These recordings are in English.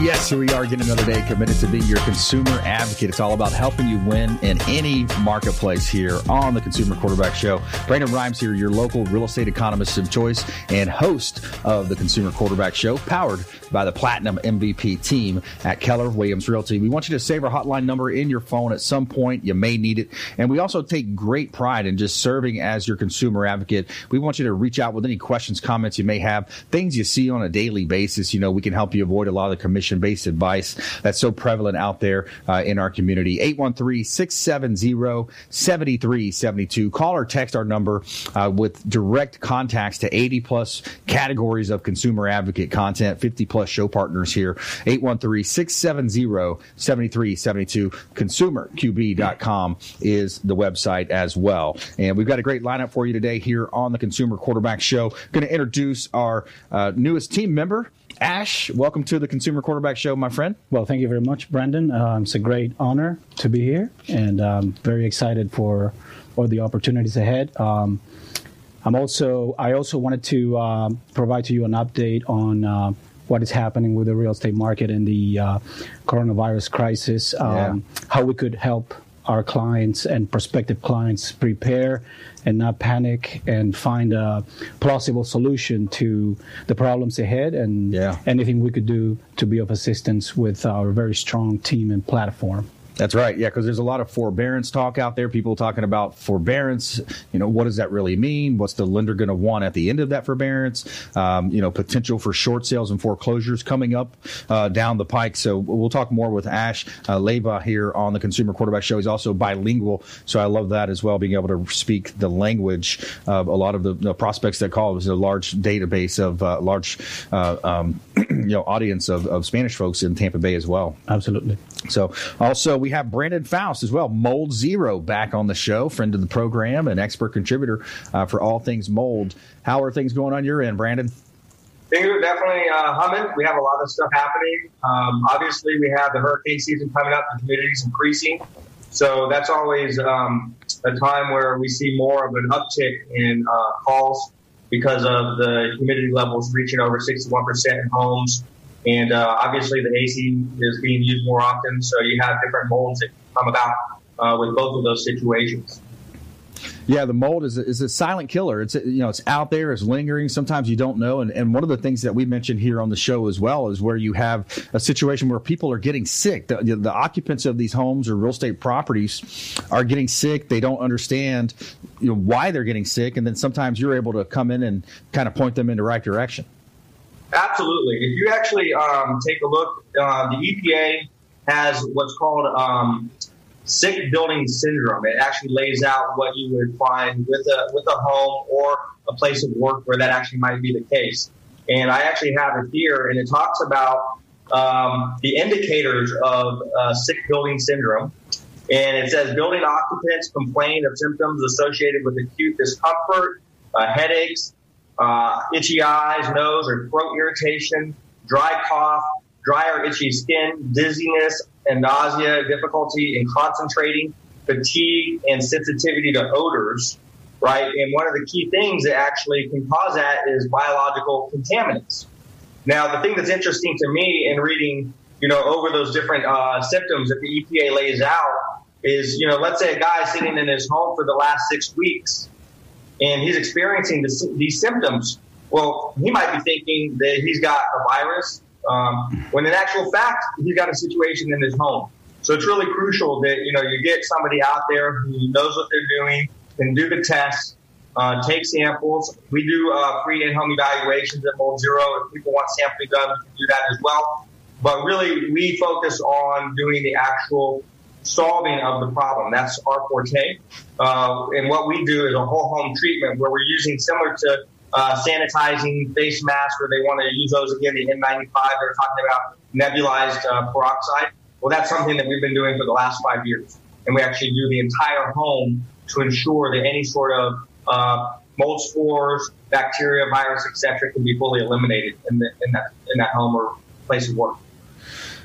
Yes, here we are again another day committed to being your consumer advocate. It's all about helping you win in any marketplace here on the Consumer Quarterback Show. Brandon Rhymes here, your local real estate economist of choice and host of the Consumer Quarterback Show, powered by the Platinum MVP team at Keller Williams Realty. We want you to save our hotline number in your phone at some point. You may need it. And we also take great pride in just serving as your consumer advocate. We want you to reach out with any questions, comments you may have, things you see on a daily basis. You know, we can help you avoid a lot of the commission based advice that's so prevalent out there uh, in our community. 813 670 7372. Call or text our number uh, with direct contacts to 80 plus categories of consumer advocate content, 50 plus show partners here. 813 670 7372. ConsumerQB.com is the website as well. And we've got a great lineup for you today here on the Consumer Quarterback Show. Going to introduce our uh, newest team member. Ash, welcome to the Consumer Quarterback Show, my friend. Well, thank you very much, Brandon. Um, it's a great honor to be here, and I'm very excited for all the opportunities ahead. Um, I'm also I also wanted to uh, provide to you an update on uh, what is happening with the real estate market and the uh, coronavirus crisis. Um, yeah. How we could help our clients and prospective clients prepare and not panic and find a plausible solution to the problems ahead and yeah. anything we could do to be of assistance with our very strong team and platform. That's right. Yeah, because there's a lot of forbearance talk out there. People talking about forbearance. You know, what does that really mean? What's the lender going to want at the end of that forbearance? Um, you know, potential for short sales and foreclosures coming up uh, down the pike. So we'll talk more with Ash uh, Leyva here on the Consumer Quarterback Show. He's also bilingual, so I love that as well, being able to speak the language of a lot of the, the prospects that call. There's a large database of uh, large, uh, um, you know, audience of, of Spanish folks in Tampa Bay as well. Absolutely. So also we have Brandon Faust as well, Mold Zero, back on the show, friend of the program and expert contributor uh, for all things mold. How are things going on your end, Brandon? Things are definitely uh, humming. We have a lot of stuff happening. Um, obviously, we have the hurricane season coming up, the humidity's increasing. So that's always um, a time where we see more of an uptick in uh, calls because of the humidity levels reaching over 61% in homes and uh, obviously, the AC is being used more often, so you have different molds that come about uh, with both of those situations. Yeah, the mold is a, is a silent killer. It's you know it's out there, it's lingering. Sometimes you don't know, and, and one of the things that we mentioned here on the show as well is where you have a situation where people are getting sick. The, the occupants of these homes or real estate properties are getting sick. They don't understand you know why they're getting sick, and then sometimes you're able to come in and kind of point them in the right direction. Absolutely. If you actually um, take a look, uh, the EPA has what's called um, sick building syndrome. It actually lays out what you would find with a with a home or a place of work where that actually might be the case. And I actually have it here, and it talks about um, the indicators of uh, sick building syndrome. And it says building occupants complain of symptoms associated with acute discomfort, uh, headaches, uh, itchy eyes, nose, or throat irritation, dry cough, dry or itchy skin, dizziness and nausea, difficulty in concentrating, fatigue, and sensitivity to odors, right? And one of the key things that actually can cause that is biological contaminants. Now, the thing that's interesting to me in reading, you know, over those different uh, symptoms that the EPA lays out is, you know, let's say a guy sitting in his home for the last six weeks and he's experiencing these symptoms, well, he might be thinking that he's got a virus, um, when in actual fact, he's got a situation in his home. So it's really crucial that, you know, you get somebody out there who knows what they're doing, can do the tests, uh, take samples. We do uh, free in-home evaluations at Mold Zero. If people want sampling done, we can do that as well. But really, we focus on doing the actual solving of the problem. That's our forte. Uh, and what we do is a whole home treatment where we're using similar to uh, sanitizing face masks, or they want to use those again, the N95. They're talking about nebulized uh, peroxide. Well, that's something that we've been doing for the last five years. And we actually do the entire home to ensure that any sort of uh, mold spores, bacteria, virus, etc., can be fully eliminated in, the, in, that, in that home or place of work.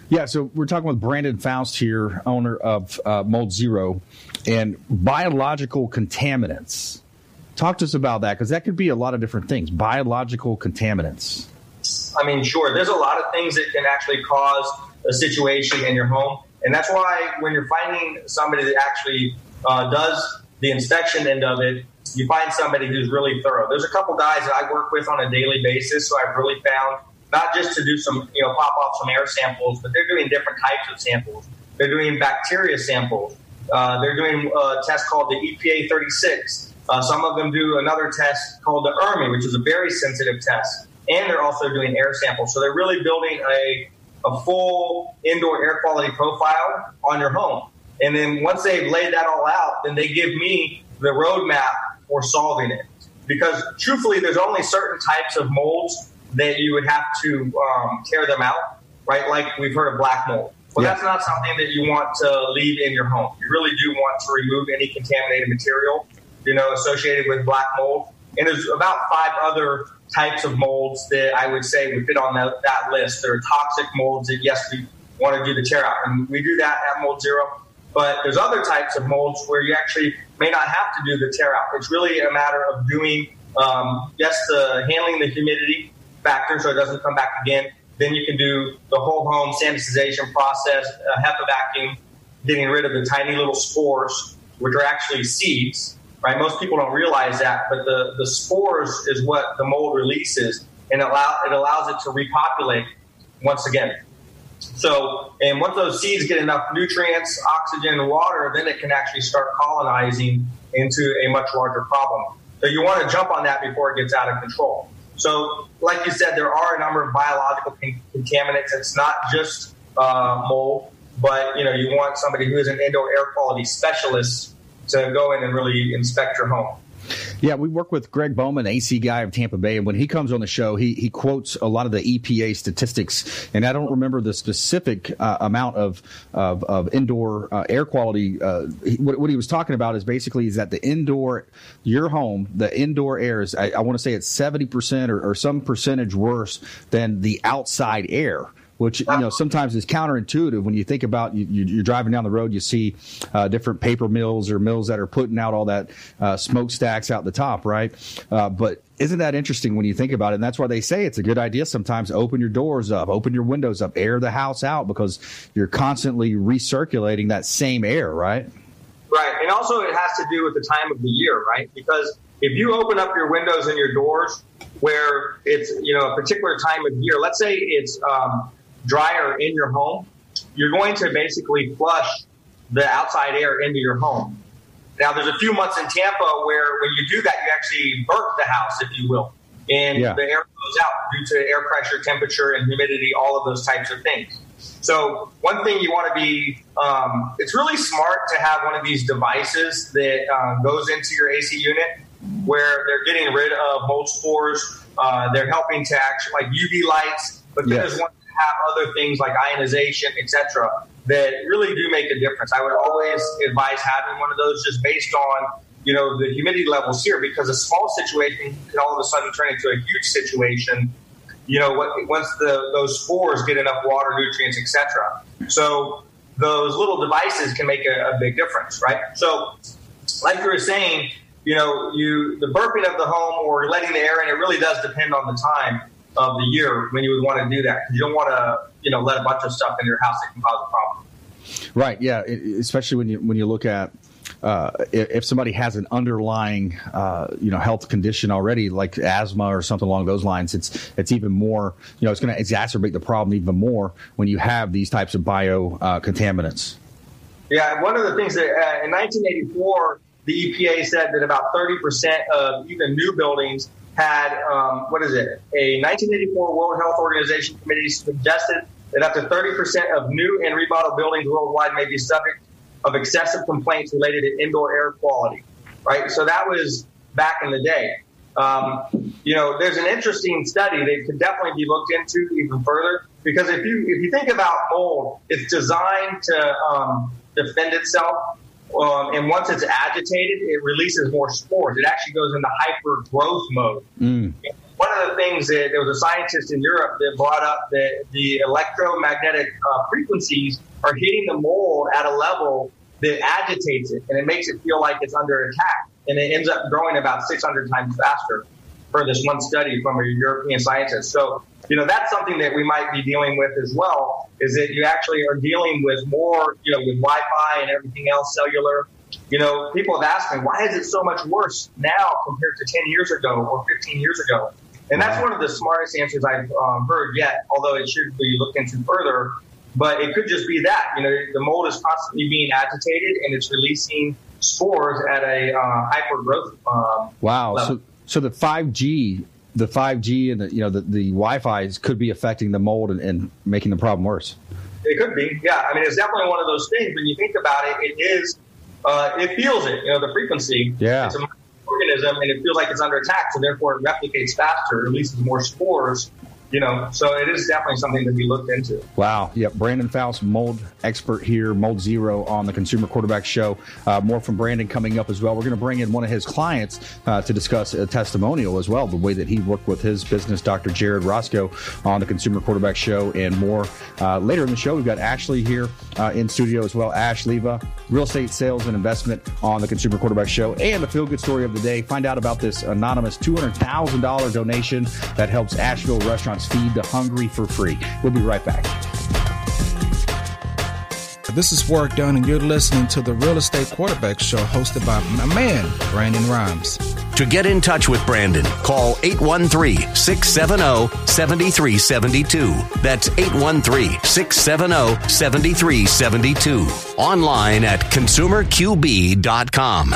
Yeah, so we're talking with Brandon Faust here, owner of uh, Mold Zero, and biological contaminants. Talk to us about that because that could be a lot of different things. Biological contaminants. I mean, sure, there's a lot of things that can actually cause a situation in your home. And that's why when you're finding somebody that actually uh, does the inspection end of it, you find somebody who's really thorough. There's a couple guys that I work with on a daily basis, so I've really found not just to do some, you know, pop off some air samples, but they're doing different types of samples. They're doing bacteria samples. Uh, they're doing a test called the EPA 36. Uh, some of them do another test called the ERMI, which is a very sensitive test. And they're also doing air samples. So they're really building a, a full indoor air quality profile on your home. And then once they've laid that all out, then they give me the roadmap for solving it. Because truthfully, there's only certain types of molds that you would have to um, tear them out, right? Like we've heard of black mold. Well, yeah. that's not something that you want to leave in your home. You really do want to remove any contaminated material, you know, associated with black mold. And there's about five other types of molds that I would say would fit on that, that list. There are toxic molds that, yes, we want to do the tear out. And we do that at Mold Zero. But there's other types of molds where you actually may not have to do the tear out. It's really a matter of doing, um, yes, the handling the humidity factor so it doesn't come back again. Then you can do the whole home sanitization process, uh, HEPA vacuum, getting rid of the tiny little spores, which are actually seeds, right? Most people don't realize that, but the, the spores is what the mold releases, and allow, it allows it to repopulate once again. So, and once those seeds get enough nutrients, oxygen, and water, then it can actually start colonizing into a much larger problem. So you want to jump on that before it gets out of control. So, like you said, there are a number of biological contaminants. It's not just uh, mold, but you know you want somebody who is an indoor air quality specialist to go in and really inspect your home. Yeah, we work with Greg Bowman, AC guy of Tampa Bay, and when he comes on the show, he he quotes a lot of the EPA statistics, and I don't remember the specific uh, amount of of, of indoor uh, air quality. Uh, he, what, what, he was talking about is basically is that the indoor your home, the indoor air is I, I want to say it's seventy percent or, or some percentage worse than the outside air which you know sometimes is counterintuitive when you think about you, are driving down the road, you see uh, different paper mills or mills that are putting out all that uh, smokestacks out the top, right? Uh, but isn't that interesting when you think about it? And that's why they say it's a good idea sometimes open your doors up, open your windows up, air the house out because you're constantly recirculating that same air, right? Right. And also it has to do with the time of the year, right? Because if you open up your windows and your doors where it's, you know, a particular time of year, let's say it's um, dryer in your home, you're going to basically flush the outside air into your home. Now, there's a few months in Tampa where when you do that, you actually burp the house, if you will, and yeah. the air goes out due to air pressure, temperature, and humidity, all of those types of things. So, one thing you want to be, um, it's really smart to have one of these devices that uh, goes into your AC unit where they're getting rid of mold spores. Uh, they're helping to actually, like UV lights, but yes. there's one have other things like ionization, etc., that really do make a difference. I would always advise having one of those just based on you know the humidity levels here because a small situation can all of a sudden turn into a huge situation. You know, once the those spores get enough water, nutrients, etc. So those little devices can make a, a big difference, right? So, like you were saying, you know, you the burping of the home or letting the air in, it really does depend on the time of the year when you would want to do that because you don't want to you know let a bunch of stuff in your house that can cause a problem. Right. Yeah. especially when you when you look at uh, if somebody has an underlying, uh, you know, health condition already, like asthma or something along those lines, it's it's even more, you know, it's going to exacerbate the problem even more when you have these types of bio uh, contaminants. Yeah, one of the things that uh, in 1984, the EPA said that about 30% of even new buildings had, um, what is it, a 1984 World Health Organization committee suggested that up to 30% of new and remodeled buildings worldwide may be subject of excessive complaints related to indoor air quality, right? So that was back in the day. Um, you know, there's an interesting study that could definitely be looked into even further. because if you if you think about mold, it's designed to um, defend itself. Um, and once it's agitated, it releases more spores. It actually goes into hyper growth mode. Mm. One of the things that there was a scientist in Europe that brought up that the electromagnetic uh, frequencies are hitting the mold at a level that agitates it and it makes it feel like it's under attack. And it ends up growing about 600 times faster for this one study from a European scientist. So, you know, that's something that we might be dealing with as well, is that you actually are dealing with more, you know, with Wi-Fi and everything else, cellular. You know, people have asked me, why is it so much worse now compared to 10 years ago or 15 years ago? And that's one of the smartest answers I've um, heard yet, although it should be looked into further. But it could just be that, you know, the mold is constantly being agitated and it's releasing spores at a uh, hyper growth. Um, wow. Level. So, so the 5G, the 5G and the, you know, the, the Wi-Fi could be affecting the mold and, and making the problem worse. It could be. Yeah. I mean, it's definitely one of those things. When you think about it, it is, uh, it feels it, you know, the frequency. Yeah. It's a organism and it feels like it's under attack. So therefore it replicates faster, releases more spores you know, so it is definitely something to be looked into. Wow. Yep. Brandon Faust, mold expert here, Mold Zero on the Consumer Quarterback Show. Uh, more from Brandon coming up as well. We're going to bring in one of his clients uh, to discuss a testimonial as well, the way that he worked with his business, Dr. Jared Roscoe, on the Consumer Quarterback Show, and more. Uh, later in the show, we've got Ashley here uh, in studio as well. Ash Leyva, real estate sales and investment on the Consumer Quarterback Show, and the feel good story of the day. Find out about this anonymous $200,000 donation that helps Asheville restaurants Feed the Hungry for free. We'll be right back. This is Work Done, and you're listening to the Real Estate Quarterback Show hosted by my man, Brandon Rhymes. To get in touch with Brandon, call 813 670 7372. That's 813 670 7372. Online at consumerqb.com.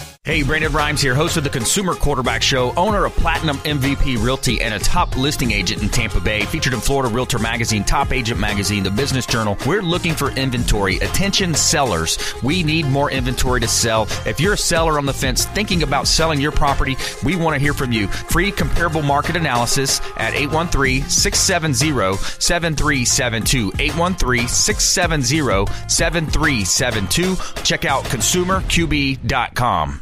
Hey, Brandon Rhymes here, host of the Consumer Quarterback Show, owner of Platinum MVP Realty, and a top listing agent in Tampa Bay, featured in Florida Realtor Magazine, Top Agent Magazine, The Business Journal. We're looking for inventory. Attention sellers. We need more inventory to sell. If you're a seller on the fence thinking about selling your property, we want to hear from you. Free comparable market analysis at 813 670 7372. 813 670 7372. Check out consumerqb.com.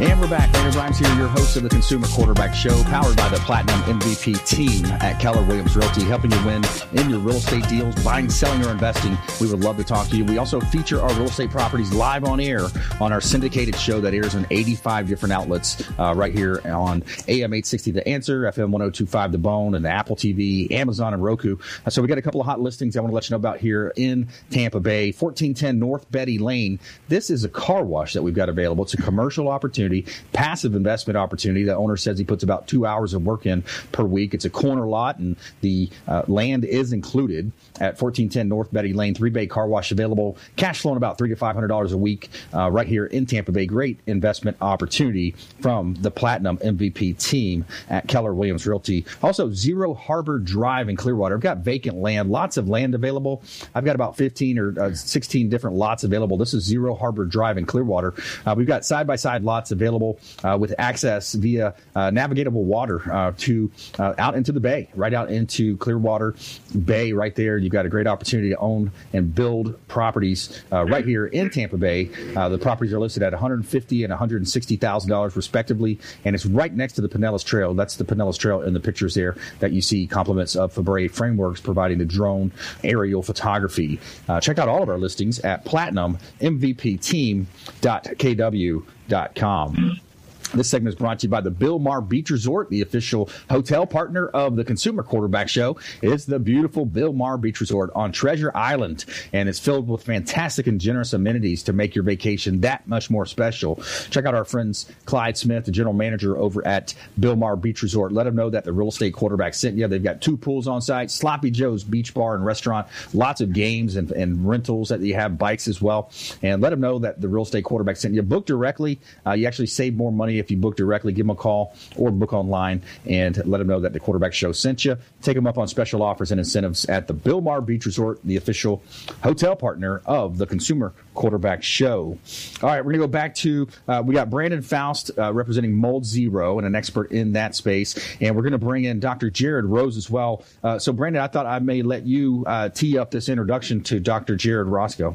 And we're back. Brandon Rhymes here, your host of the Consumer Quarterback Show, powered by the Platinum MVP team at Keller Williams Realty, helping you win in your real estate deals, buying, selling, or investing. We would love to talk to you. We also feature our real estate properties live on air on our syndicated show that airs on 85 different outlets uh, right here on AM 860 The Answer, FM 1025 The Bone, and Apple TV, Amazon, and Roku. Uh, so we got a couple of hot listings I want to let you know about here in Tampa Bay. 1410 North Betty Lane. This is a car wash that we've got available. It's a commercial opportunity opportunity, passive investment opportunity. The owner says he puts about two hours of work in per week. It's a corner lot, and the uh, land is included at 1410 North Betty Lane. Three bay car wash available. Cash flowing about three to five hundred dollars a week uh, right here in Tampa Bay. Great investment opportunity from the Platinum MVP team at Keller Williams Realty. Also, Zero Harbor Drive in Clearwater. I've got vacant land, lots of land available. I've got about 15 or uh, 16 different lots available. This is Zero Harbor Drive in Clearwater. Uh, we've got side by side lots available uh, with access via uh, navigatable water uh, to uh, out into the bay, right out into Clearwater Bay, right there. You've got a great opportunity to own and build properties uh, right here in Tampa Bay. the properties are listed at 150 and 160 thousand dollars respectively, and it's right next to the Pinellas Trail. That's the Pinellas Trail in the pictures there that you see. Compliments of Fabre Frameworks providing the drone aerial photography. check out all of our listings at platinummvpteam.kw.com. This segment is brought to you by the Bilmar Beach Resort, the official hotel partner of the Consumer Quarterback Show. It's the beautiful Bilmar Beach Resort on Treasure Island, and it's filled with fantastic and generous amenities to make your vacation that much more special. Check out our friends Clyde Smith, the general manager over at Bilmar Beach Resort. Let them know that the real estate quarterback sent you. They've got two pools on site, Sloppy Joe's Beach Bar and Restaurant, lots of games and, and rentals that you have, bikes as well. And let them know that the real estate quarterback sent you. Book directly. Uh, you actually save more money if you book directly, give them a call or book online and let them know that the quarterback show sent you. Take them up on special offers and incentives at the Bilmar Beach Resort, the official hotel partner of the Consumer Quarterback Show. All right, we're going to go back to, uh, we got Brandon Faust uh, representing Mold Zero and an expert in that space. And we're going to bring in Dr. Jared Rose as well. Uh, so, Brandon, I thought I may let you uh, tee up this introduction to Dr. Jared Roscoe.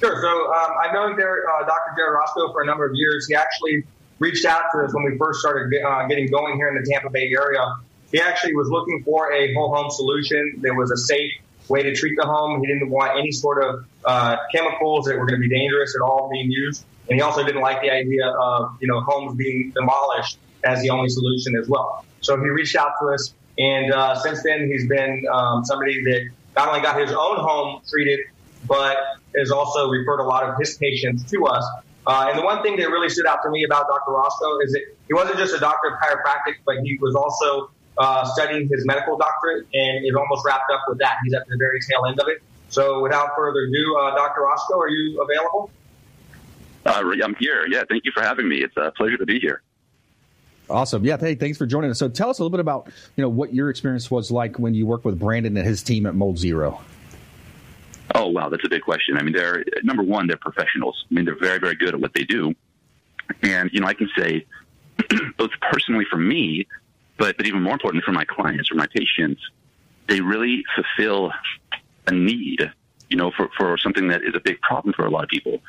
Sure. So um, I've known there, uh, Dr. Jared Roscoe for a number of years. He actually reached out to us when we first started uh, getting going here in the Tampa Bay area. He actually was looking for a whole home solution that was a safe way to treat the home. He didn't want any sort of uh, chemicals that were going to be dangerous at all being used. And he also didn't like the idea of, you know, homes being demolished as the only solution as well. So he reached out to us. And uh, since then, he's been um, somebody that not only got his own home treated, but has also referred a lot of his patients to us uh, and the one thing that really stood out to me about Dr. Roscoe is that he wasn't just a doctor of chiropractic, but he was also uh, studying his medical doctorate and is almost wrapped up with that. He's at the very tail end of it. So without further ado, uh, Dr. Roscoe, are you available? Uh, I'm here. Yeah, thank you for having me. It's a pleasure to be here. Awesome. Yeah. Hey, thanks for joining us. So tell us a little bit about, you know, what your experience was like when you worked with Brandon and his team at Mold Zero. Oh wow, that's a big question. I mean, they're number one, they're professionals. I mean, they're very, very good at what they do. And you know, I can say both personally for me, but but even more important for my clients or my patients, they really fulfill a need. You know, for for something that is a big problem for a lot of people.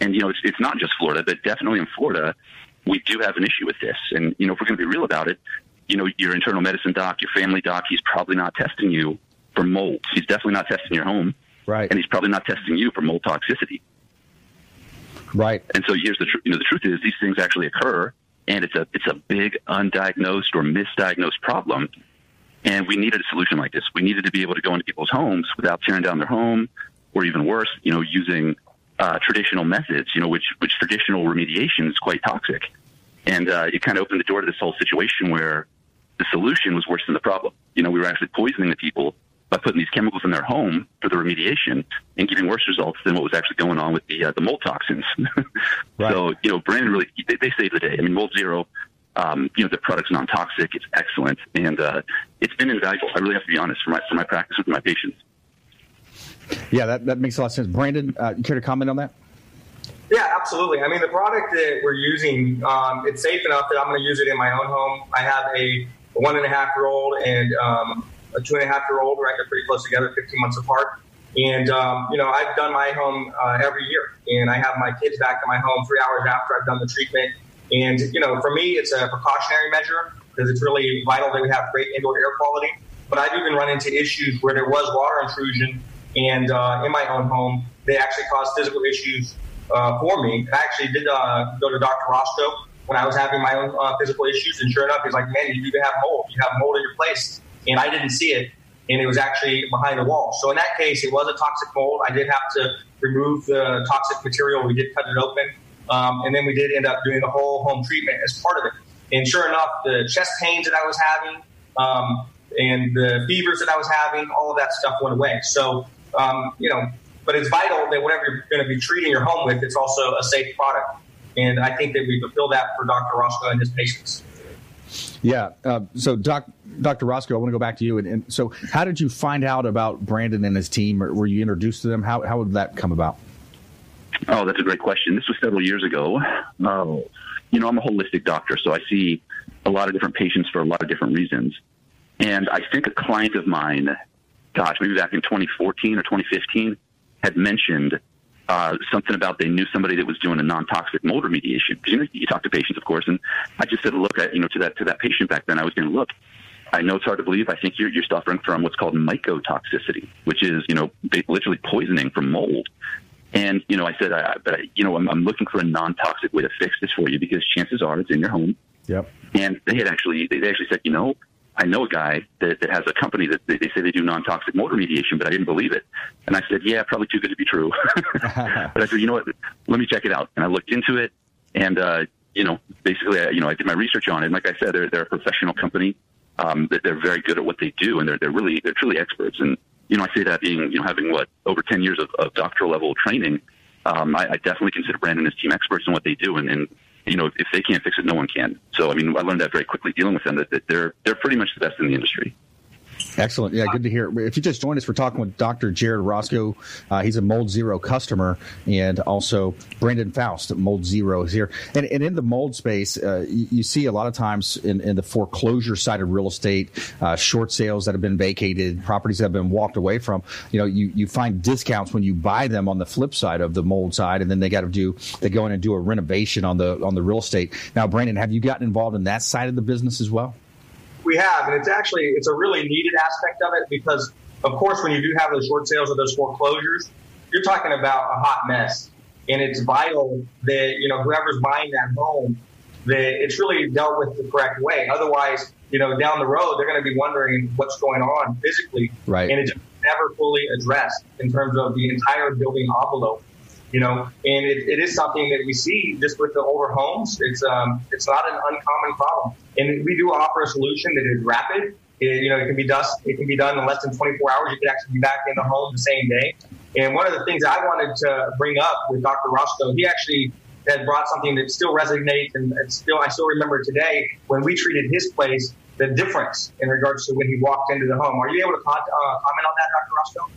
And you know, it's it's not just Florida, but definitely in Florida, we do have an issue with this. And you know, if we're going to be real about it, you know, your internal medicine doc, your family doc, he's probably not testing you for mold. He's definitely not testing your home Right. And he's probably not testing you for mold toxicity. Right. And so here's the truth. You know, the truth is these things actually occur, and it's a it's a big undiagnosed or misdiagnosed problem. And we needed a solution like this. We needed to be able to go into people's homes without tearing down their home, or even worse, you know, using uh, traditional methods. You know, which which traditional remediation is quite toxic. And uh, it kind of opened the door to this whole situation where the solution was worse than the problem. You know, we were actually poisoning the people by putting these chemicals in their home for the remediation and getting worse results than what was actually going on with the uh, the mold toxins. right. So you know, Brandon really they, they saved the day. I mean, Mold Zero. Um, you know, the product's non-toxic. It's excellent, and uh, it's been invaluable. I really have to be honest for my for my practice with my patients. Yeah, that, that makes a lot of sense. Brandon, uh, you care to comment on that? Yeah, absolutely. I mean, the product that we're using, um, it's safe enough that I'm going to use it in my own home. I have a one and a half year old and um, a two and a half year old, right? They're pretty close together, 15 months apart. And, um, you know, I've done my home uh, every year, and I have my kids back in my home three hours after I've done the treatment. And, you know, for me, it's a precautionary measure because it's really vital that we have great indoor air quality. But I've even run into issues where there was water intrusion, and uh, in my own home, they actually caused physical issues uh, for me. I actually did uh, go to Dr. Roscoe when I was having my own uh, physical issues, and sure enough, he's like, "Man, you even have mold. You have mold in your place." And I didn't see it, and it was actually behind the wall. So in that case, it was a toxic mold. I did have to remove the toxic material. We did cut it open, um, and then we did end up doing a whole home treatment as part of it. And sure enough, the chest pains that I was having um, and the fevers that I was having, all of that stuff went away. So um, you know, but it's vital that whatever you're going to be treating your home with, it's also a safe product. And I think that we fulfill that for Dr. Roscoe and his patients. Yeah. Uh, so, Doc, Dr. Roscoe, I want to go back to you. And, and, so, how did you find out about Brandon and his team? Were you introduced to them? How, how did that come about? Oh, that's a great question. This was several years ago. Oh, you know, I'm a holistic doctor, so I see a lot of different patients for a lot of different reasons. And I think a client of mine, gosh, maybe back in 2014 or 2015, had mentioned uh, something about they knew somebody that was doing a non-toxic mold remediation. Because you know, you talk to patients, of course, and I just said, look, at, you know, to that to that patient back then, I was going to look. I know it's hard to believe. I think you're, you're suffering from what's called mycotoxicity, which is, you know, literally poisoning from mold. And, you know, I said, I, but, I, you know, I'm, I'm looking for a non-toxic way to fix this for you because chances are it's in your home. Yep. And they had actually, they actually said, you know, I know a guy that, that has a company that they, they say they do non-toxic mold remediation, but I didn't believe it. And I said, yeah, probably too good to be true. but I said, you know what? Let me check it out. And I looked into it and, uh, you know, basically, I, you know, I did my research on it. And like I said, they're, they're a professional company. Um, that they're very good at what they do and they're, they're really, they're truly experts. And, you know, I say that being, you know, having what over 10 years of, of doctoral level training. Um, I, I definitely consider Brandon and his team experts in what they do. And, and you know, if they can't fix it, no one can. So, I mean, I learned that very quickly dealing with them that, that they're they're pretty much the best in the industry. Excellent. Yeah, good to hear. If you just joined us, we're talking with Dr. Jared Roscoe. Uh, he's a Mold Zero customer, and also Brandon Faust at Mold Zero is here. And, and in the mold space, uh, you, you, see a lot of times in, in the foreclosure side of real estate, uh, short sales that have been vacated, properties that have been walked away from. You know, you, you find discounts when you buy them on the flip side of the mold side, and then they got to do they go in and do a renovation on the on the real estate. Now, Brandon, have you gotten involved in that side of the business as well? We have, and it's actually it's a really needed aspect of it because, of course, when you do have those short sales or those foreclosures, you're talking about a hot mess, and it's vital that you know whoever's buying that home that it's really dealt with the correct way. Otherwise, you know, down the road they're going to be wondering what's going on physically, right? And it's never fully addressed in terms of the entire building envelope you know, and it, it is something that we see just with the older homes. It's um, it's not an uncommon problem, and we do offer a solution that is rapid. It, you know, it can be done. It can be done in less than 24 hours. You can actually be back in the home the same day. And one of the things I wanted to bring up with Dr. Roscoe, he actually had brought something that still resonates, and still I still remember today when we treated his place. The difference in regards to when he walked into the home. Are you able to uh, comment on that, Dr. Roscoe?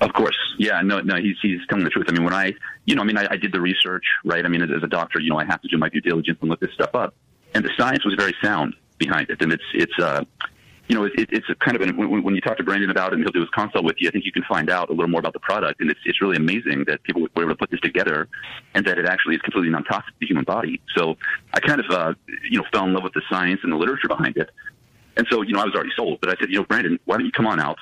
Of course, yeah, no, no, he's he's telling the truth. I mean, when I, you know, I mean, I, I did the research, right? I mean, as, as, a doctor, you know, I have to do my due diligence and look this stuff up, and the science was very sound behind it, and it's it's uh, you know, it, it's a kind of an, when, when you talk to Brandon about it, and he'll do his consult with you. I think you can find out a little more about the product, and it's it's really amazing that people were able to put this together, and that it actually is completely non-toxic to the human body. So I kind of, uh, you know, fell in love with the science and the literature behind it, and so you know, I was already sold. But I said, you know, Brandon, why don't you come on out,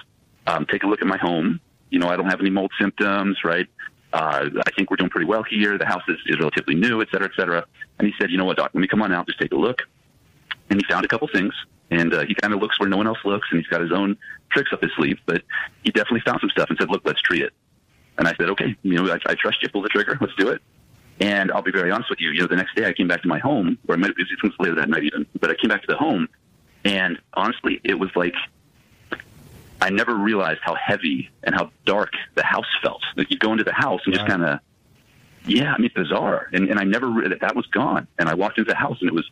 um, take a look at my home you know, I don't have any mold symptoms, right? Uh, I think we're doing pretty well here. The house is, is relatively new, et cetera, et cetera. And he said, you know what, doc, let me come on out, just take a look. And he found a couple things. And uh, he kind of looks where no one else looks, and he's got his own tricks up his sleeve. But he definitely found some stuff and said, look, let's treat it. And I said, okay, you know, I, I trust you. Pull the trigger. Let's do it. And I'll be very honest with you. You know, the next day I came back to my home, or it might, it was later that night even, but I came back to the home, and honestly, it was like I never realized how heavy and how dark the house felt. Like you go into the house and just kind of, yeah, I mean, bizarre. And, and I never, re- that, that was gone. And I walked into the house and it was,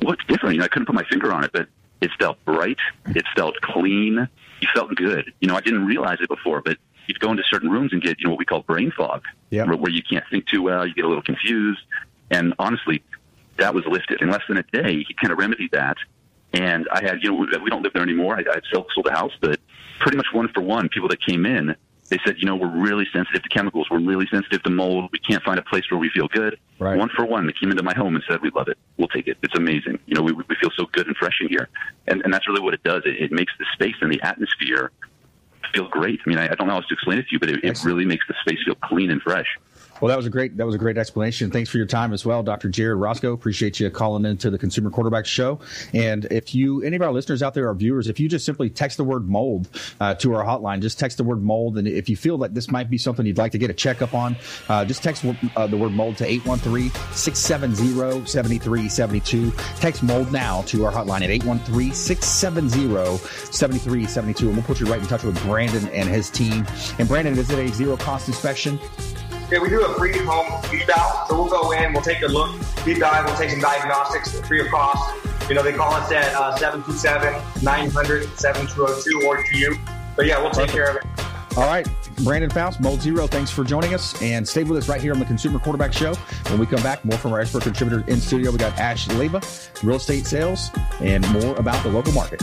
what's different? You know, I couldn't put my finger on it, but it felt bright. It felt clean. You felt good. You know, I didn't realize it before, but you'd go into certain rooms and get, you know, what we call brain fog, yeah. where, where you can't think too well. You get a little confused. And honestly, that was lifted in less than a day. He kind of remedied that. And I had, you know, we don't live there anymore. I, I sold the house, but pretty much one for one, people that came in, they said, you know, we're really sensitive to chemicals. We're really sensitive to mold. We can't find a place where we feel good. Right. One for one, they came into my home and said, we love it. We'll take it. It's amazing. You know, we, we feel so good and fresh in here. And, and that's really what it does. It, it makes the space and the atmosphere feel great. I mean, I, I don't know how else to explain it to you, but it, it really makes the space feel clean and fresh. Well, that was a great that was a great explanation. Thanks for your time as well, Dr. Jared Roscoe. Appreciate you calling into the Consumer Quarterback Show. And if you any of our listeners out there, our viewers, if you just simply text the word mold uh, to our hotline, just text the word mold. And if you feel that this might be something you'd like to get a checkup on, uh, just text uh, the word mold to 813-670-7372. Text mold now to our hotline at 813-670-7372. And we'll put you right in touch with Brandon and his team. And Brandon, is it a zero cost inspection? Yeah, we do a free home deep eval. So we'll go in, we'll take a look, deep dive, we'll take some diagnostics free of cost. You know, they call us at uh, 727 900 7202 or to you. But yeah, we'll take care of it. All right. Brandon Faust, Mold Zero, thanks for joining us. And stay with us right here on the Consumer Quarterback Show. When we come back, more from our expert contributor in studio. We got Ash Leyva, real estate sales, and more about the local market.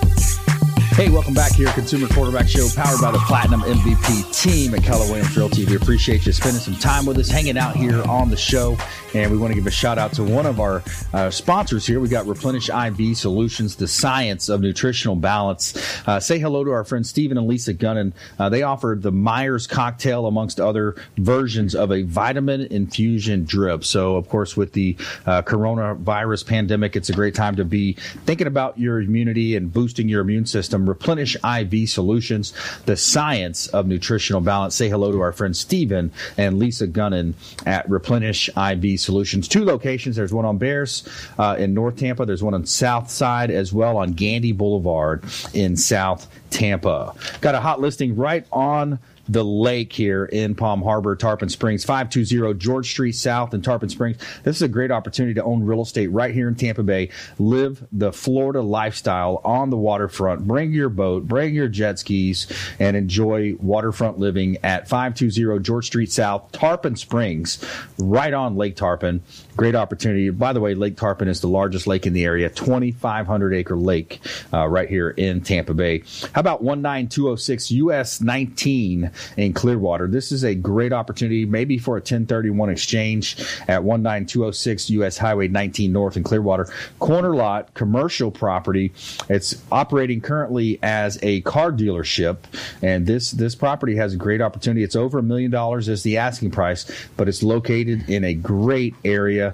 Hey, welcome back here, Consumer Quarterback Show, powered by the Platinum MVP team at Keller Williams Realty. We appreciate you spending some time with us, hanging out here on the show. And we want to give a shout out to one of our uh, sponsors here. We got Replenish IV Solutions, the science of nutritional balance. Uh, say hello to our friends Stephen and Lisa Gunnan. Uh, they offer the Myers cocktail, amongst other versions of a vitamin infusion drip. So, of course, with the uh, coronavirus pandemic, it's a great time to be thinking about your immunity and boosting your immune system. Replenish IV Solutions, the science of nutritional balance. Say hello to our friends Stephen and Lisa Gunnan at Replenish IV Solutions. Two locations. There's one on Bearss uh, in North Tampa. There's one on South Side as well on Gandy Boulevard in South Tampa. Got a hot listing right on the lake here in Palm Harbor, Tarpon Springs, 520 George Street South in Tarpon Springs. This is a great opportunity to own real estate right here in Tampa Bay. Live the Florida lifestyle on the waterfront. Bring your boat, bring your jet skis, and enjoy waterfront living at 520 George Street South, Tarpon Springs, right on Lake Tarpon. Great opportunity. By the way, Lake Tarpon is the largest lake in the area, 2,500 acre lake uh, right here in Tampa Bay. How about 19206 US 19 in Clearwater? This is a great opportunity, maybe for a 1031 exchange at 19206 US Highway 19 North in Clearwater. Corner lot, commercial property. It's operating currently as a car dealership, and this this property has a great opportunity. It's over a million dollars as the asking price, but it's located in a great area. Uh,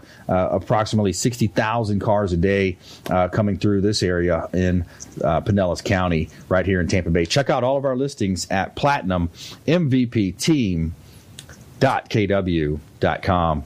approximately 60,000 cars a day uh, coming through this area in uh, Pinellas County, right here in Tampa Bay. Check out all of our listings at platinummvpteam.kw.com.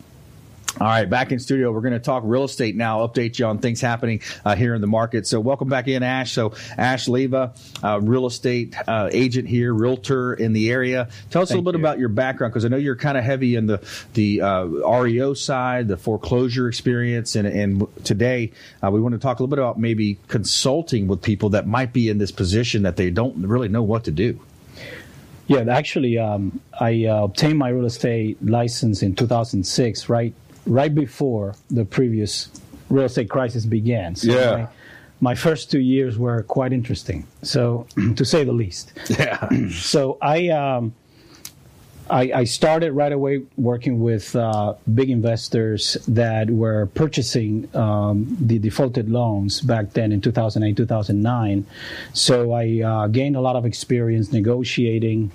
All right, back in studio. We're going to talk real estate now. Update you on things happening uh, here in the market. So, welcome back in, Ash. So, Ash Leyva, uh, real estate uh, agent here, realtor in the area. Tell us Thank a little bit you. about your background because I know you're kind of heavy in the the uh, REO side, the foreclosure experience, and and today uh, we want to talk a little bit about maybe consulting with people that might be in this position that they don't really know what to do. Yeah, actually, um, I uh, obtained my real estate license in 2006, right right before the previous real estate crisis began. So yeah. My, my first two years were quite interesting, so to say the least. Yeah. so I, um, I, I started right away working with uh, big investors that were purchasing um, the defaulted loans back then in 2008, 2009. So I uh, gained a lot of experience negotiating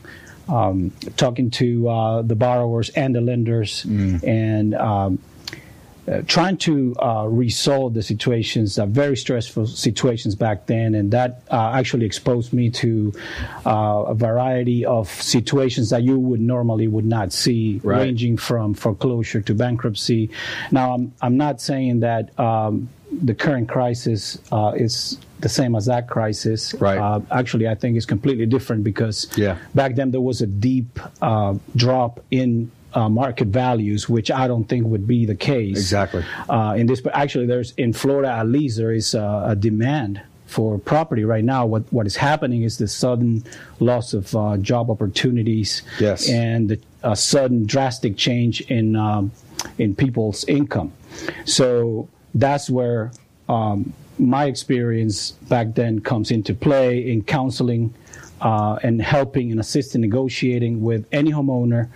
um, talking to uh, the borrowers and the lenders mm. and um, uh, trying to uh, resolve the situations, uh, very stressful situations back then, and that uh, actually exposed me to uh, a variety of situations that you would normally would not see, right. ranging from foreclosure to bankruptcy. Now, I'm I'm not saying that um, the current crisis uh, is the same as that crisis. Right. Uh, actually, I think it's completely different because yeah. back then there was a deep uh, drop in uh, market values, which I don't think would be the case. Exactly. Uh, in this, but actually, there's in Florida at least there is a demand for property right now. What what is happening is the sudden loss of uh, job opportunities. Yes. And a sudden drastic change in um, in people's income. So that's where um, my experience back then comes into play in counseling uh, and helping and assisting negotiating with any homeowner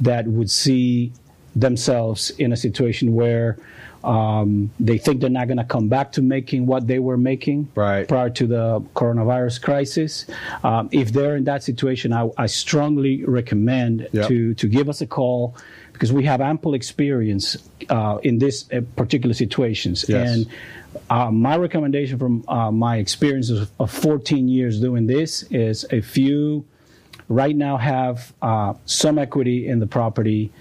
that would see themselves in a situation where Um, they think they're not going to come back to making what they were making right. prior to the coronavirus crisis. Um, if they're in that situation, I, I strongly recommend Yep. to to give us a call because we have ample experience uh, in this uh, particular situations. Yes. And uh, my recommendation from uh, my experiences of 14 years doing this is if you right now have uh, some equity in the property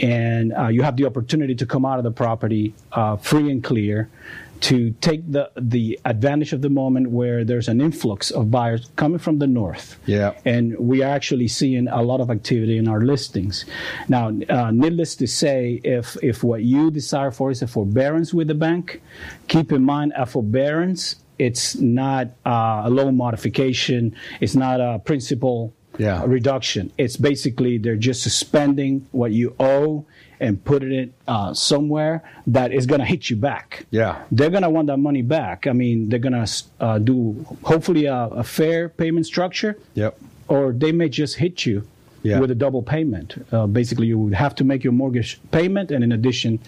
and uh, you have the opportunity to come out of the property uh, free and clear to take the the advantage of the moment where there's an influx of buyers coming from the north Yeah. and we are actually seeing a lot of activity in our listings. Now, uh, needless to say, if if what you desire for is a forbearance with the bank, keep in mind a forbearance. It's not uh, a loan modification. It's not a principal Yeah. reduction. It's basically they're just suspending what you owe and putting it uh, somewhere that is going to hit you back Yeah. they're going to want that money back. I mean, they're going to uh, do hopefully a, a fair payment structure, Yep. or they may just hit you Yeah. with a double payment. Uh, basically, you would have to make your mortgage payment and, in addition,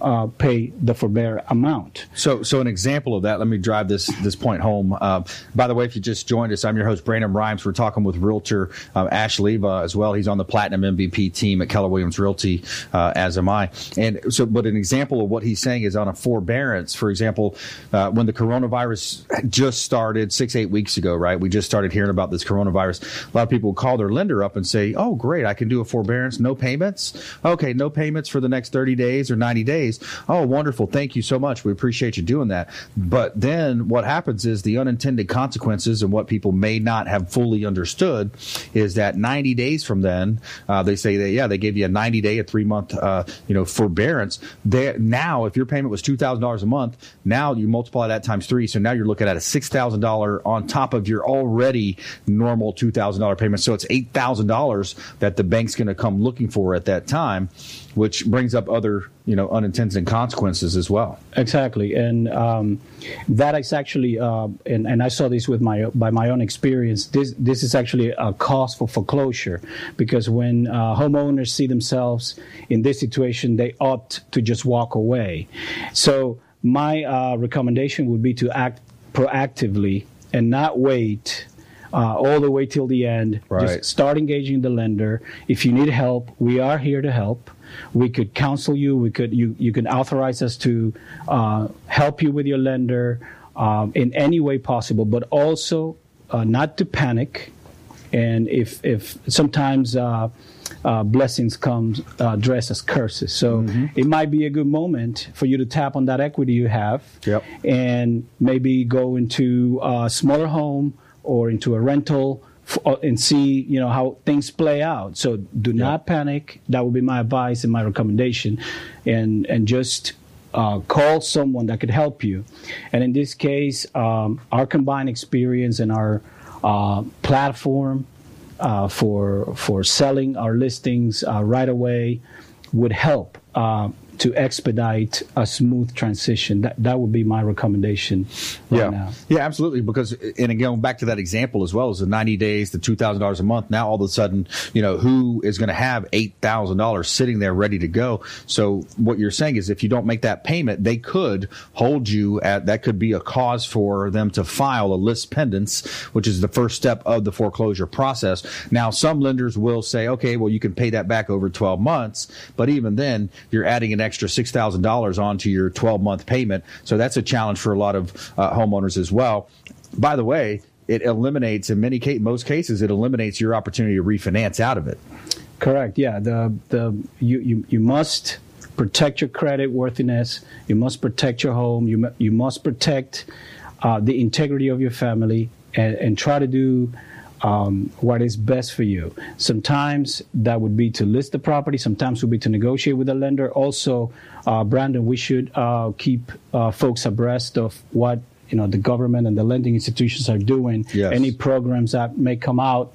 uh, pay the forbear amount. So, so an example of that. Let me drive this this point home. Uh, by the way, if you just joined us, I'm your host Brandon Rhymes. We're talking with Realtor uh, Ash Leyva as well. He's on the Platinum MVP team at Keller Williams Realty, uh, as am I. And so, but an example of what he's saying is on a forbearance. For example, uh, when the coronavirus just started six eight weeks ago, right? We just started hearing about this coronavirus. A lot of people call their lender up and say, "Oh, great, I can do a forbearance, no payments. Okay, no payments for the next 30 days or 90 days. Oh, wonderful. Thank you so much. We appreciate you doing that. But then what happens is the unintended consequences and what people may not have fully understood is that 90 days from then, uh, they say that, yeah, they gave you a 90 day, a three month, uh, you know, forbearance. They, now, if your payment was $2,000 a month, now you multiply that times three. So now you're looking at a $6,000 on top of your already normal $2,000 payment. So it's $8,000 that the bank's going to come looking for at that time, which brings up other, you know, unintended consequences as well. Exactly, and um, that is actually, uh, and, and I saw this with my by my own experience. This this is actually a cause for foreclosure because when uh, homeowners see themselves in this situation, they opt to just walk away. So my uh, recommendation would be to act proactively and not wait. Uh, all the way till the end. Right. Just start engaging the lender. If you need help, we are here to help. We could counsel you. We could you you can authorize us to uh, help you with your lender um, in any way possible, but also uh, not to panic. And if if sometimes uh, uh, blessings come uh, dressed as curses, so it might be a good moment for you to tap on that equity you have, Yep. and maybe go into a smaller home or into a rental and see you know how things play out. So do not panic. That would be my advice and my recommendation, and and just. Uh, call someone that could help you, and in this case, um, our combined experience and our uh, platform uh, for for selling our listings uh, right away would help uh, to expedite a smooth transition. That that would be my recommendation right yeah. now. Yeah, absolutely. Because, and again, back to that example as well as the 90 days, the $2,000 a month. Now, all of a sudden, you know, who is going to have $8,000 sitting there ready to go? So, what you're saying is if you don't make that payment, they could hold you at that could be a cause for them to file a lis pendens, which is the first step of the foreclosure process. Now, some lenders will say, okay, well, you can pay that back over 12 months. But even then, you're adding an extra $6,000 onto your 12 month payment. So, that's a challenge for a lot of uh, homeowners as well. By the way, it eliminates in many case, most cases, it eliminates your opportunity to refinance out of it. Correct. Yeah. The the you you, you must protect your credit worthiness. You must protect your home. You you must protect uh, the integrity of your family and, and try to do. Um, what is best for you. Sometimes that would be to list the property. Sometimes would be to negotiate with the lender. Also, uh, Brandon, we should uh, keep uh, folks abreast of what you know the government and the lending institutions are doing, Yes. any programs that may come out,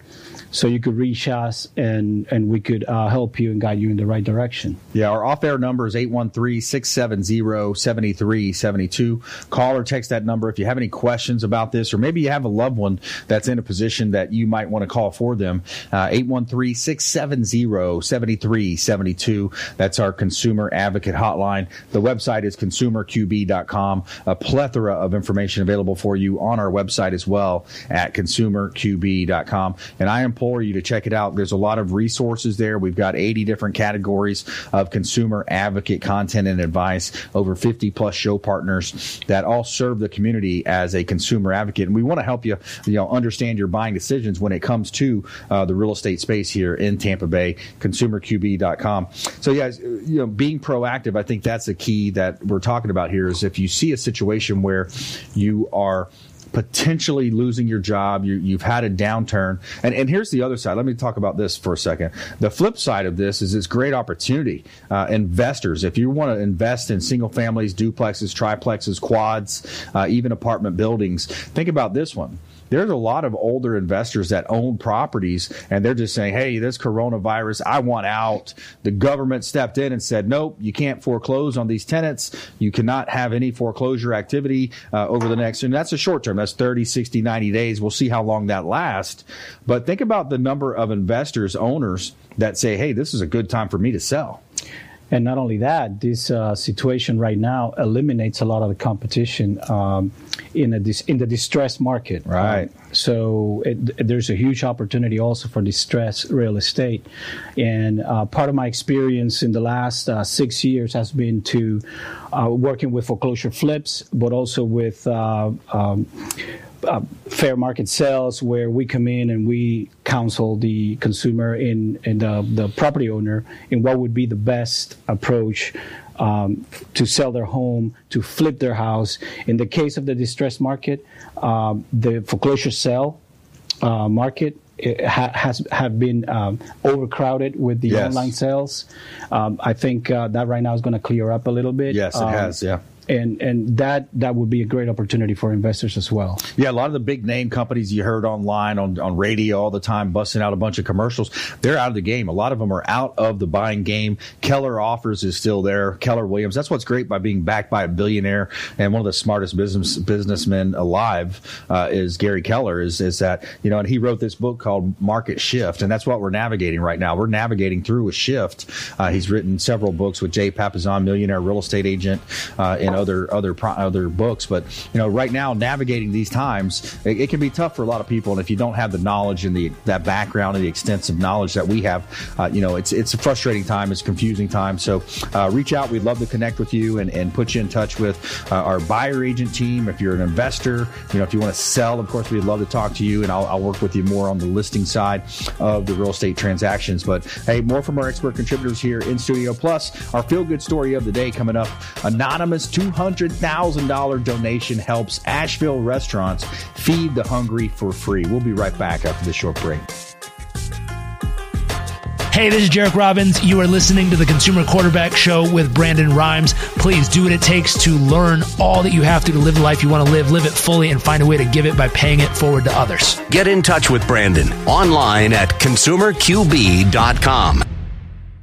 so you could reach us and and we could uh, help you and guide you in the right direction. Yeah, our off air number is 813 670 7372. Call or text that number if you have any questions about this, or maybe you have a loved one that's in a position that you might want to call for them. 813 670 7372. That's our consumer advocate hotline. The website is consumerqb.com. A plethora of information available for you on our website as well at consumerqb.com. And I implore you to check it out. There's a lot of resources there. We've got 80 different categories of consumer advocate content and advice, over 50 plus show partners that all serve the community as a consumer advocate. And we want to help you, you know, understand your buying decisions when it comes to uh, the real estate space here in Tampa Bay, consumerqb.com. So, yeah, you know, being proactive, I think that's the key that we're talking about here is if you see a situation where you are potentially losing your job. You, have had a downturn. And, and here's the other side. Let me talk about this for a second. The flip side of this is it's great opportunity. Uh, investors, if you want to invest in single families, duplexes, triplexes, quads, uh, even apartment buildings, think about this one there's a lot of older investors that own properties and they're just saying, hey, this coronavirus, I want out. The government stepped in and said, nope, you can't foreclose on these tenants. You cannot have any foreclosure activity uh, over the next, and that's a short term. That's 30, 60, 90 days. We'll see how long that lasts. But think about the number of investors, owners that say, hey, this is a good time for me to sell. And not only that, this uh, situation right now eliminates a lot of the competition um, in a dis- in the distressed market. Right. Um, so it, there's a huge opportunity also for distressed real estate. And uh, part of my experience in the last uh, six years has been to uh, working with foreclosure flips, but also with uh, um, uh, fair market sales where we come in and we counsel the consumer in, in the, the property owner in what would be the best approach um, to sell their home, to flip their house. In the case of the distressed market, um, the foreclosure sale uh, market ha- has have been um, overcrowded with the Yes. online sales. Um, I think uh, that right now is going to clear up a little bit. Yes, it Um, has, yeah. And and that that would be a great opportunity for investors as well. Yeah, a lot of the big name companies you heard online on, on radio all the time, busting out a bunch of commercials, they're out of the game. A lot of them are out of the buying game. Keller Offers is still there. Keller Williams. That's what's great by being backed by a billionaire and one of the smartest business businessmen alive uh, is Gary Keller. Is is that you know, and he wrote this book called Market Shift, and that's what we're navigating right now. We're navigating through a shift. Uh, he's written several books with Jay Papasan, millionaire real estate agent, uh, and other other other books. But you know, right now navigating these times, it, it can be tough for a lot of people. And if you don't have the knowledge and the that background and the extensive knowledge that we have, uh, you know, it's it's a frustrating time. It's a confusing time. So uh, reach out. We'd love to connect with you and, and put you in touch with uh, our buyer agent team. If you're an investor, you know, if you want to sell, of course, we'd love to talk to you, and I'll, I'll work with you more on the listing side of the real estate transactions. But hey, more from our expert contributors here in studio. Plus, our feel good story of the day coming up. Anonymous two hundred thousand dollar donation helps Asheville restaurants feed the hungry for free. We'll be right back after this short break. Hey, this is Jairek Robbins. You are listening to the Consumer Quarterback Show with Brandon Rhymes. Please do what it takes to learn all that you have to to live the life you want to live, live it fully, and find a way to give it by paying it forward to others. Get in touch with Brandon online at consumerqb.com.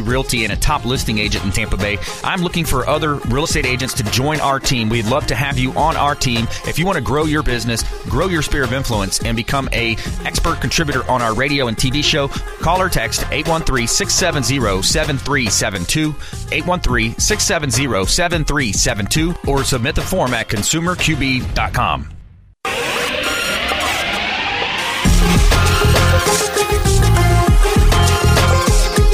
Realty and a top listing agent in Tampa Bay. I'm looking for other real estate agents to join our team. We'd love to have you on our team. If you want to grow your business, grow your sphere of influence, and become a expert contributor on our radio and TV show, call or text 813-670-7372, 813-670-7372, or submit the form at consumerqb.com.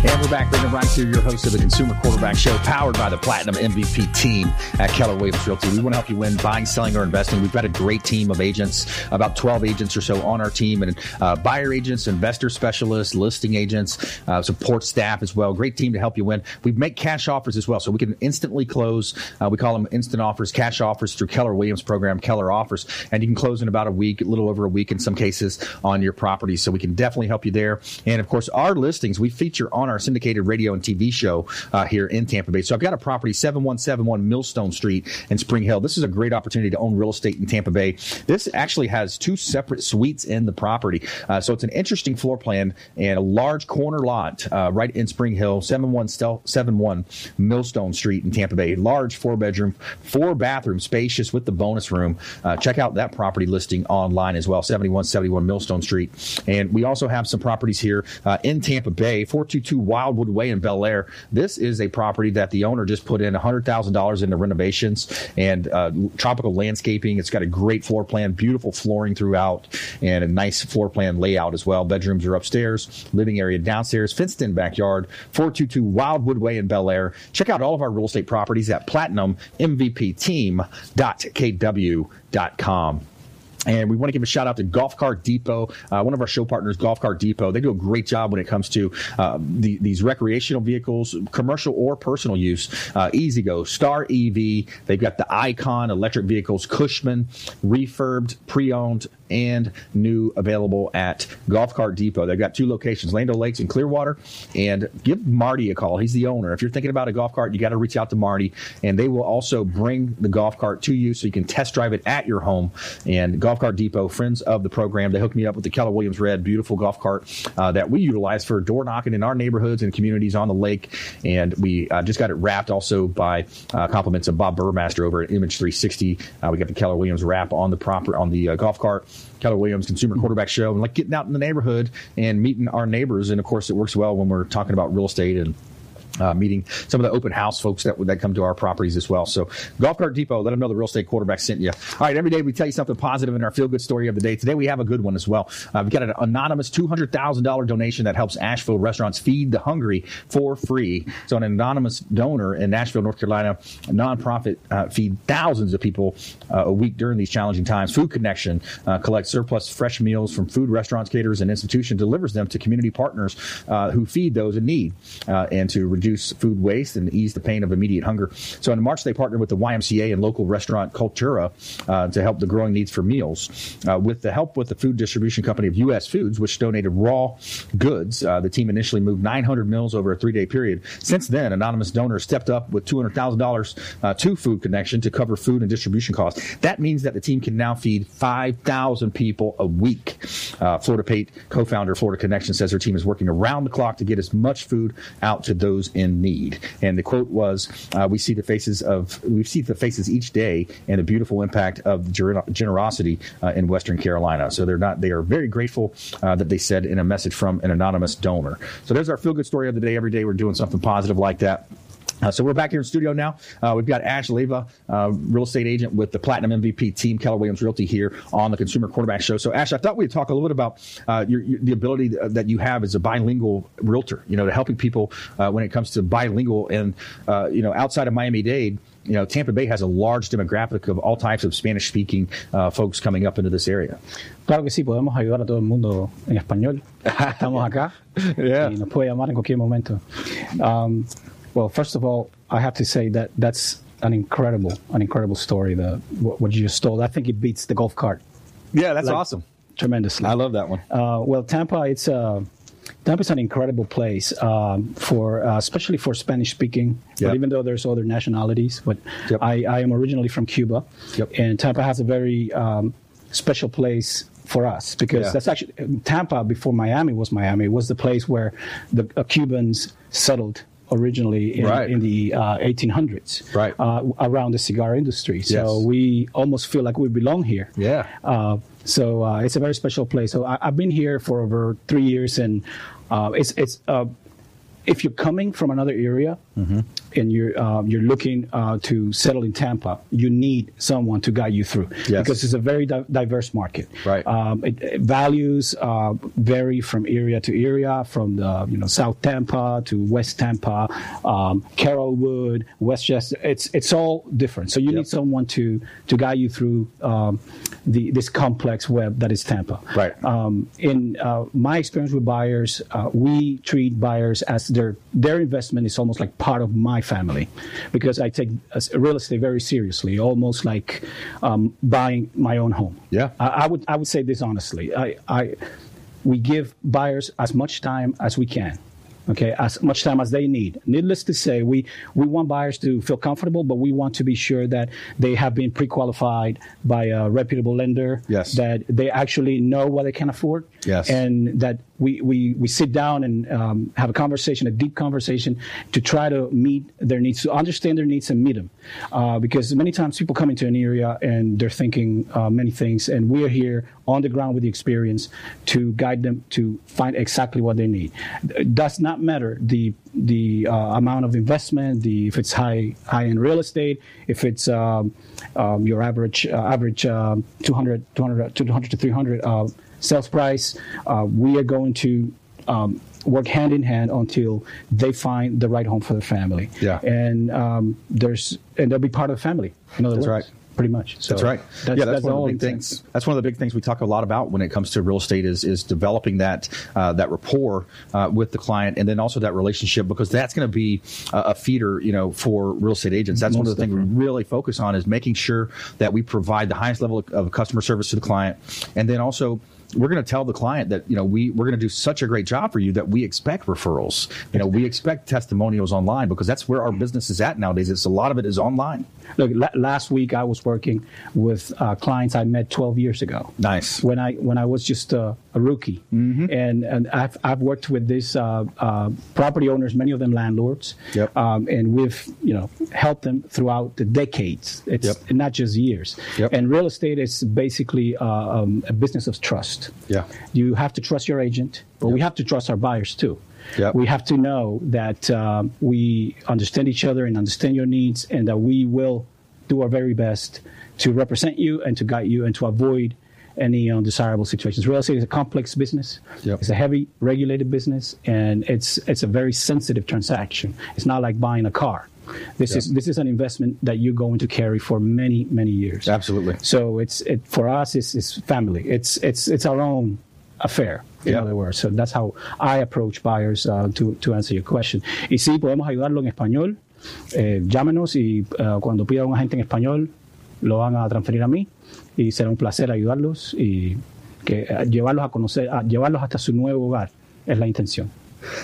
And we're back. Brandon Rhymes here, your host of the Consumer Quarterback Show, powered by the Platinum MVP team at Keller Williams Realty. We want to help you win buying, selling, or investing. We've got a great team of agents, about 12 agents or so on our team, and uh, buyer agents, investor specialists, listing agents, uh, support staff as well. Great team to help you win. We make cash offers as well, so we can instantly close. Uh, we call them instant offers, cash offers through Keller Williams program, Keller Offers, and you can close in about a week, a little over a week in some cases on your property. So we can definitely help you there. And of course, our listings we feature on our syndicated radio and TV show uh, here in Tampa Bay. So I've got a property, 7171 Millstone Street in Spring Hill. This is a great opportunity to own real estate in Tampa Bay. This actually has two separate suites in the property. Uh, so it's an interesting floor plan and a large corner lot uh, right in Spring Hill, 7171 Millstone Street in Tampa Bay. Large four bedroom, four bathroom, spacious with the bonus room. Uh, check out that property listing online as well, 7171 Millstone Street. And we also have some properties here uh, in Tampa Bay, 422 Wildwood Way in Bel Air. This is a property that the owner just put in $100,000 into renovations and uh, tropical landscaping. It's got a great floor plan, beautiful flooring throughout, and a nice floor plan layout as well. Bedrooms are upstairs, living area downstairs, fenced in backyard, 422 Wildwood Way in Bel Air. Check out all of our real estate properties at platinummvpteam.kw.com. And we want to give a shout out to Golf Cart Depot, uh, one of our show partners, Golf Cart Depot. They do a great job when it comes to uh, the, these recreational vehicles, commercial or personal use. Uh, E-Z-GO, Star EV. They've got the Icon electric vehicles, Cushman, refurbed, pre-owned, and new available at Golf Cart Depot. They've got two locations, Land O' Lakes and Clearwater. And give Marty a call. He's the owner. If you're thinking about a golf cart, you got to reach out to Marty. And they will also bring the golf cart to you so you can test drive it at your home. And Golf Cart Depot, friends of the program, they hooked me up with the Keller Williams Red, beautiful golf cart uh, that we utilize for door knocking in our neighborhoods and communities on the lake. And we uh, just got it wrapped also by uh, compliments of Bob Burmaster over at Image 360. Uh, we got the Keller Williams wrap on the proper on the uh, golf cart. Keller Williams Consumer Quarterback Show, and like getting out in the neighborhood and meeting our neighbors. And of course, it works well when we're talking about real estate and uh, meeting some of the open house folks that that come to our properties as well. So, Golf Cart Depot, let them know the real estate quarterback sent you. All right, every day we tell you something positive in our feel good story of the day. Today we have a good one as well. Uh, we've got an anonymous two hundred thousand dollar donation that helps Asheville restaurants feed the hungry for free. So, an anonymous donor in Nashville, North Carolina, a nonprofit, uh, feed thousands of people uh, a week during these challenging times. Food Connection uh, collects surplus fresh meals from food restaurants, caterers, and institutions, delivers them to community partners uh, who feed those in need, and to reduce reduce food waste and ease the pain of immediate hunger. So in March, they partnered with the YMCA and local restaurant Cultura uh, to help the growing needs for meals. Uh, with the help with the food distribution company of U.S. Foods, which donated raw goods, uh, the team initially moved 900 meals over a three-day period. Since then, anonymous donors stepped up with $200,000 uh, to Food Connection to cover food and distribution costs. That means that the team can now feed 5,000 people a week. Uh, Florida Pate co-founder Florida Connection says her team is working around the clock to get as much food out to those in need. And the quote was, uh, "We see the faces of we see the faces each day and the beautiful impact of generosity uh, in Western Carolina." So they're not they are very grateful uh, that they said in a message from an anonymous donor. So there's our feel good story of the day. Every day we're doing something positive like that. Uh, so we're back here in studio now. Uh, we've got Ash Leyva, uh, real estate agent with the Platinum MVP team, Keller Williams Realty, here on the Consumer Quarterback Show. So Ash, I thought we'd talk a little bit about uh, your, your, the ability that you have as a bilingual realtor. You know, to helping people uh, when it comes to bilingual and uh, you know outside of Miami Dade. You know, Tampa Bay has a large demographic of all types of Spanish-speaking folks coming up into this area. Claro que sí, podemos ayudar a todo el mundo en español. Estamos acá yeah. y nos puede llamar en cualquier momento. Um, well, first of all, I have to say that that's an incredible, an incredible story. The what, what you just told. I think it beats the golf cart. Yeah, that's Like, awesome. Tremendously. I love that one. Uh, well, Tampa, it's a Tampa's an incredible place um, for, uh, especially for Spanish speaking. Yep. But even though there's other nationalities, but Yep. I, I am originally from Cuba, Yep. and Tampa has a very um, special place for us because Yeah. that's actually Tampa before Miami was Miami was the place where the uh, Cubans settled originally in, Right. in the uh, 1800s, Right. uh, around the cigar industry. So Yes. we almost feel like we belong here. Yeah. Uh, so uh, it's a very special place. So I, I've been here for over three years, and uh, it's it's uh, if you're coming from another area Mm-hmm. and you're uh, you're looking uh, to settle in Tampa, you need someone to guide you through Yes. because it's a very di- diverse market. Right. Um, it, it- values uh, vary from area to area, from the you know South Tampa to West Tampa, um, Carrollwood, Westchester. It's it's all different. So you need someone to to guide you through um, the this complex web that is Tampa. Right. Um, in uh, my experience with buyers, uh, we treat buyers as their their investment is almost like part of my family, because I take real estate very seriously, almost like um, buying my own home. Yeah. I, I would I would say this honestly. I, I we give buyers as much time as we can. Okay, as much time as they need. Needless to say, we, we want buyers to feel comfortable, but we want to be sure that they have been pre-qualified by a reputable lender. Yes. That they actually know what they can afford. Yes. And that we, we, we sit down and um, have a conversation, a deep conversation, to try to meet their needs, to understand their needs and meet them. Uh, because many times people come into an area and they're thinking uh, many things, and we're here on the ground with the experience to guide them to find exactly what they need. It does not matter the the uh, amount of investment, the if it's high high end real estate, if it's um, um, your average uh, average um, 200, 200 200 to 300 uh, sales price. Uh, we are going to um, work hand in hand until they find the right home for their family. Yeah. and um, there's and they'll be part of the family. In other That's words, right. Pretty much. So that's right. That's, yeah, that's, one of the big things. That's one of the big things we talk a lot about when it comes to real estate is is developing that uh, that rapport uh, with the client, and then also that relationship because that's going to be a, a feeder, you know, for real estate agents. That's one of the things we really focus on is making sure that we provide the highest level of, of customer service to the client, and then also. We're going to tell the client that you know we we're going to do such a great job for you that we expect referrals. You know we expect testimonials online because that's where our business is at nowadays. It's a lot of it is online. Look, la- last week I was working with uh, clients I met 12 years ago. Nice. When I when I was just uh, a rookie, Mm-hmm. and and I've I've worked with these uh, uh, property owners, many of them landlords. Yep. Um, and we've you know helped them throughout the decades. It's Yep. not just years. Yep. And real estate is basically uh, um, a business of trust. Yeah. You have to trust your agent, but we have to trust our buyers too. Yep. We have to know that um, we understand each other and understand your needs, and that we will do our very best to represent you and to guide you and to avoid any undesirable situations. Real estate is a complex business. Yep. It's a heavy regulated business, and it's it's a very sensitive transaction. It's not like buying a car. This is this is an investment that you're going to carry for many many years. Absolutely. So it's it for us. It's, it's family. It's it's it's our own affair. In Yeah. other words, so that's how I approach buyers uh, to to answer your question. Y sí, podemos ayudarlo en español. Eh, llámenos y uh, cuando pida un agente en español lo van a transferir a mí y será un placer ayudarlos y que eh, llevarlos a conocer, a llevarlos hasta su nuevo hogar es la intención.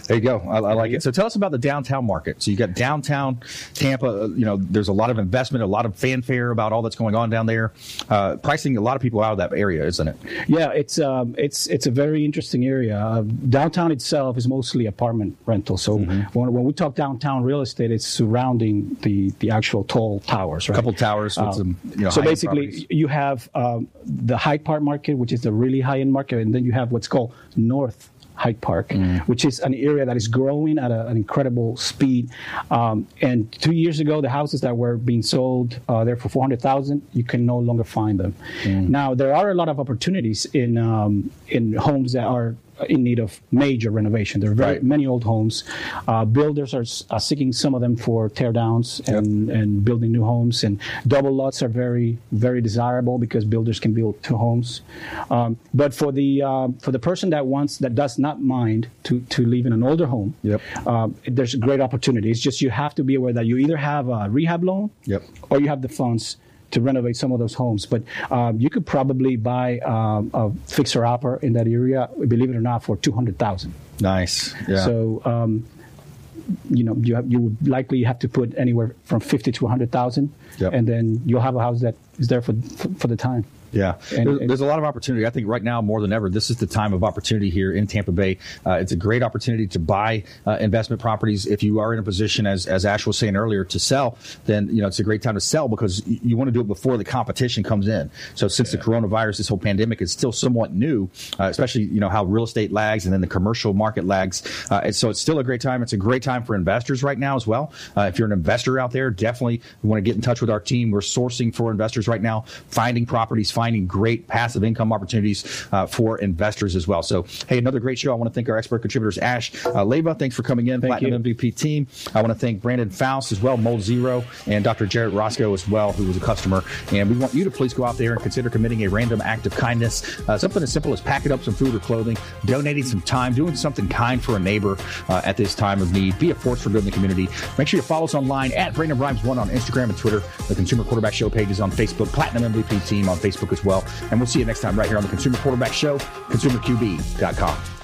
There you go. I, I like it. So tell us about the downtown market. So you got downtown Tampa. uh, You know, there's a lot of investment, a lot of fanfare about all that's going on down there. Uh, pricing a lot of people out of that area, isn't it? Yeah, it's um, it's it's a very interesting area. Uh, downtown itself is mostly apartment rental. So Mm-hmm. when, when we talk downtown real estate, it's surrounding the the actual tall towers, right? A couple towers with some, you know, so basically, properties. you have um, the Hyde Park market, which is the really high end market, and then you have what's called North. Hyde Park, Mm. which is an area that is growing at a, an incredible speed. Um, and two years ago, the houses that were being sold uh, there for four hundred thousand, you can no longer find them. Mm. Now there are a lot of opportunities in um, in homes that are in need of major renovation. There are very Right. many old homes. Uh, builders are, are seeking some of them for tear downs and, and building new homes. And double lots are very very desirable because builders can build two homes. Um, but for the uh, for the person that wants that does not mind to to live in an older home, Yep. um, there's a great opportunity. It's just you have to be aware that you either have a rehab loan, Yep. or you have the funds to renovate some of those homes. But um, you could probably buy um, a fixer upper in that area, believe it or not, for two hundred thousand. Nice. Yeah. So. Um, you know, you have, you would likely have to put anywhere from fifty to hundred thousand, Yep. and then you'll have a house that is there for for, for the time. Yeah, and, there's, there's, a lot of opportunity. I think right now more than ever, this is the time of opportunity here in Tampa Bay. Uh, it's a great opportunity to buy uh, investment properties. If you are in a position, as as Ash was saying earlier, to sell, then you know it's a great time to sell because you want to do it before the competition comes in. So since yeah. the coronavirus, this whole pandemic is still somewhat new, uh, especially you know how real estate lags and then the commercial market lags. Uh, so it's still a great time. It's a great time for investors right now as well. Uh, if you're an investor out there, definitely want to get in touch with our team. We're sourcing for investors right now, finding properties, finding great passive income opportunities uh, for investors as well. So, hey, another great show. I want to thank our expert contributors, Ash uh. Thanks for coming in, thank Platinum you. MVP team. I want to thank Brandon Faust as well, Mold Zero, and Dr. Jared Roscoe as well, who was a customer. And we want you to please go out there and consider committing a random act of kindness, uh, something as simple as packing up some food or clothing, donating some time, doing something kind for a neighbor uh, at this time of need. Be a force for good in the community. Make sure you follow us online at Brandon Rhymes One on Instagram and Twitter. The Consumer Quarterback Show page is on Facebook. Platinum MVP team on Facebook as well. And we'll see you next time right here on the Consumer Quarterback Show, consumerqb.com.